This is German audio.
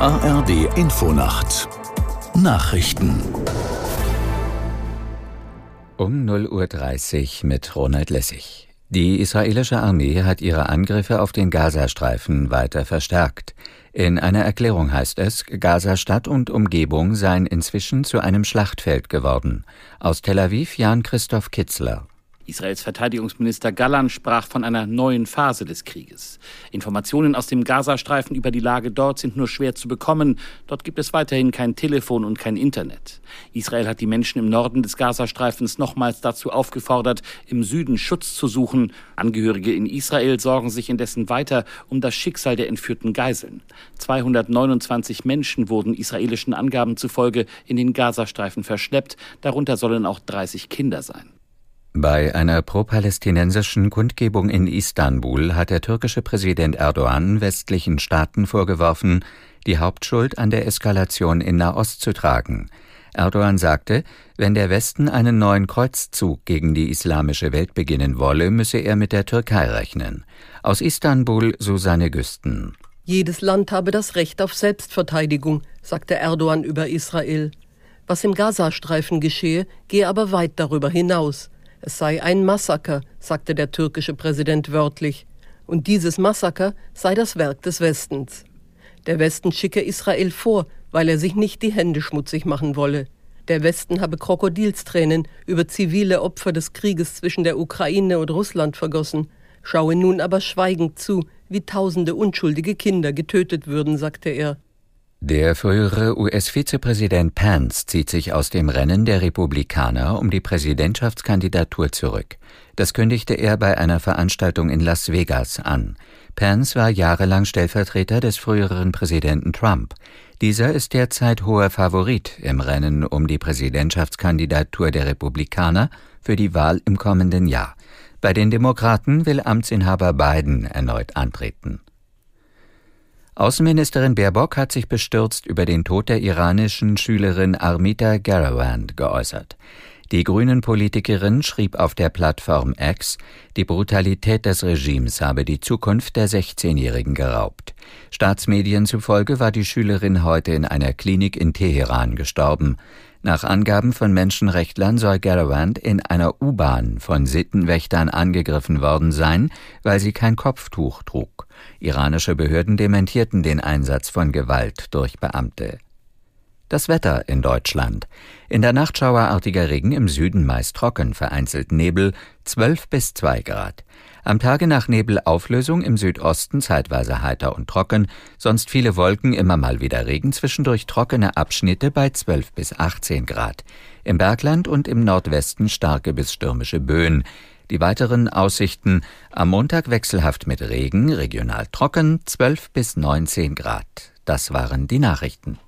ARD Infonacht Nachrichten um 0.30 Uhr mit Ronald Lessig. Die israelische Armee hat ihre Angriffe auf den Gazastreifen weiter verstärkt. In einer Erklärung heißt es, Gazastadt und Umgebung seien inzwischen zu einem Schlachtfeld geworden. Aus Tel Aviv Jan Christoph Kitzler. Israels Verteidigungsminister Galland sprach von einer neuen Phase des Krieges. Informationen aus dem Gazastreifen über die Lage dort sind nur schwer zu bekommen. Dort gibt es weiterhin kein Telefon und kein Internet. Israel hat die Menschen im Norden des Gazastreifens nochmals dazu aufgefordert, im Süden Schutz zu suchen. Angehörige in Israel sorgen sich indessen weiter um das Schicksal der entführten Geiseln. 229 Menschen wurden israelischen Angaben zufolge in den Gazastreifen verschleppt. Darunter sollen auch 30 Kinder sein. Bei einer pro-palästinensischen Kundgebung in Istanbul hat der türkische Präsident Erdogan westlichen Staaten vorgeworfen, die Hauptschuld an der Eskalation in Nahost zu tragen. Erdogan sagte, wenn der Westen einen neuen Kreuzzug gegen die islamische Welt beginnen wolle, müsse er mit der Türkei rechnen. Aus Istanbul Susanne Güsten. Jedes Land habe das Recht auf Selbstverteidigung, sagte Erdogan über Israel. Was im Gazastreifen geschehe, gehe aber weit darüber hinaus. Es sei ein Massaker, sagte der türkische Präsident wörtlich, und dieses Massaker sei das Werk des Westens. Der Westen schicke Israel vor, weil er sich nicht die Hände schmutzig machen wolle. Der Westen habe Krokodilstränen über zivile Opfer des Krieges zwischen der Ukraine und Russland vergossen, schaue nun aber schweigend zu, wie tausende unschuldige Kinder getötet würden, sagte er. Der frühere US-Vizepräsident Pence zieht sich aus dem Rennen der Republikaner um die Präsidentschaftskandidatur zurück. Das kündigte er bei einer Veranstaltung in Las Vegas an. Pence war jahrelang Stellvertreter des früheren Präsidenten Trump. Dieser ist derzeit hoher Favorit im Rennen um die Präsidentschaftskandidatur der Republikaner für die Wahl im kommenden Jahr. Bei den Demokraten will Amtsinhaber Biden erneut antreten. Außenministerin Baerbock hat sich bestürzt über den Tod der iranischen Schülerin Armita Garawand geäußert. Die Grünen-Politikerin schrieb auf der Plattform X, die Brutalität des Regimes habe die Zukunft der 16-Jährigen geraubt. Staatsmedien zufolge war die Schülerin heute in einer Klinik in Teheran gestorben. Nach Angaben von Menschenrechtlern soll Garawand in einer U-Bahn von Sittenwächtern angegriffen worden sein, weil sie kein Kopftuch trug. Iranische Behörden dementierten den Einsatz von Gewalt durch Beamte. Das Wetter in Deutschland. In der Nacht schauerartiger Regen im Süden meist trocken, vereinzelt Nebel 12 bis 2 Grad. Am Tage nach Nebelauflösung im Südosten zeitweise heiter und trocken, sonst viele Wolken, immer mal wieder Regen, zwischendurch trockene Abschnitte bei 12 bis 18 Grad. Im Bergland und im Nordwesten starke bis stürmische Böen. Die weiteren Aussichten am Montag wechselhaft mit Regen, regional trocken, 12 bis 19 Grad. Das waren die Nachrichten.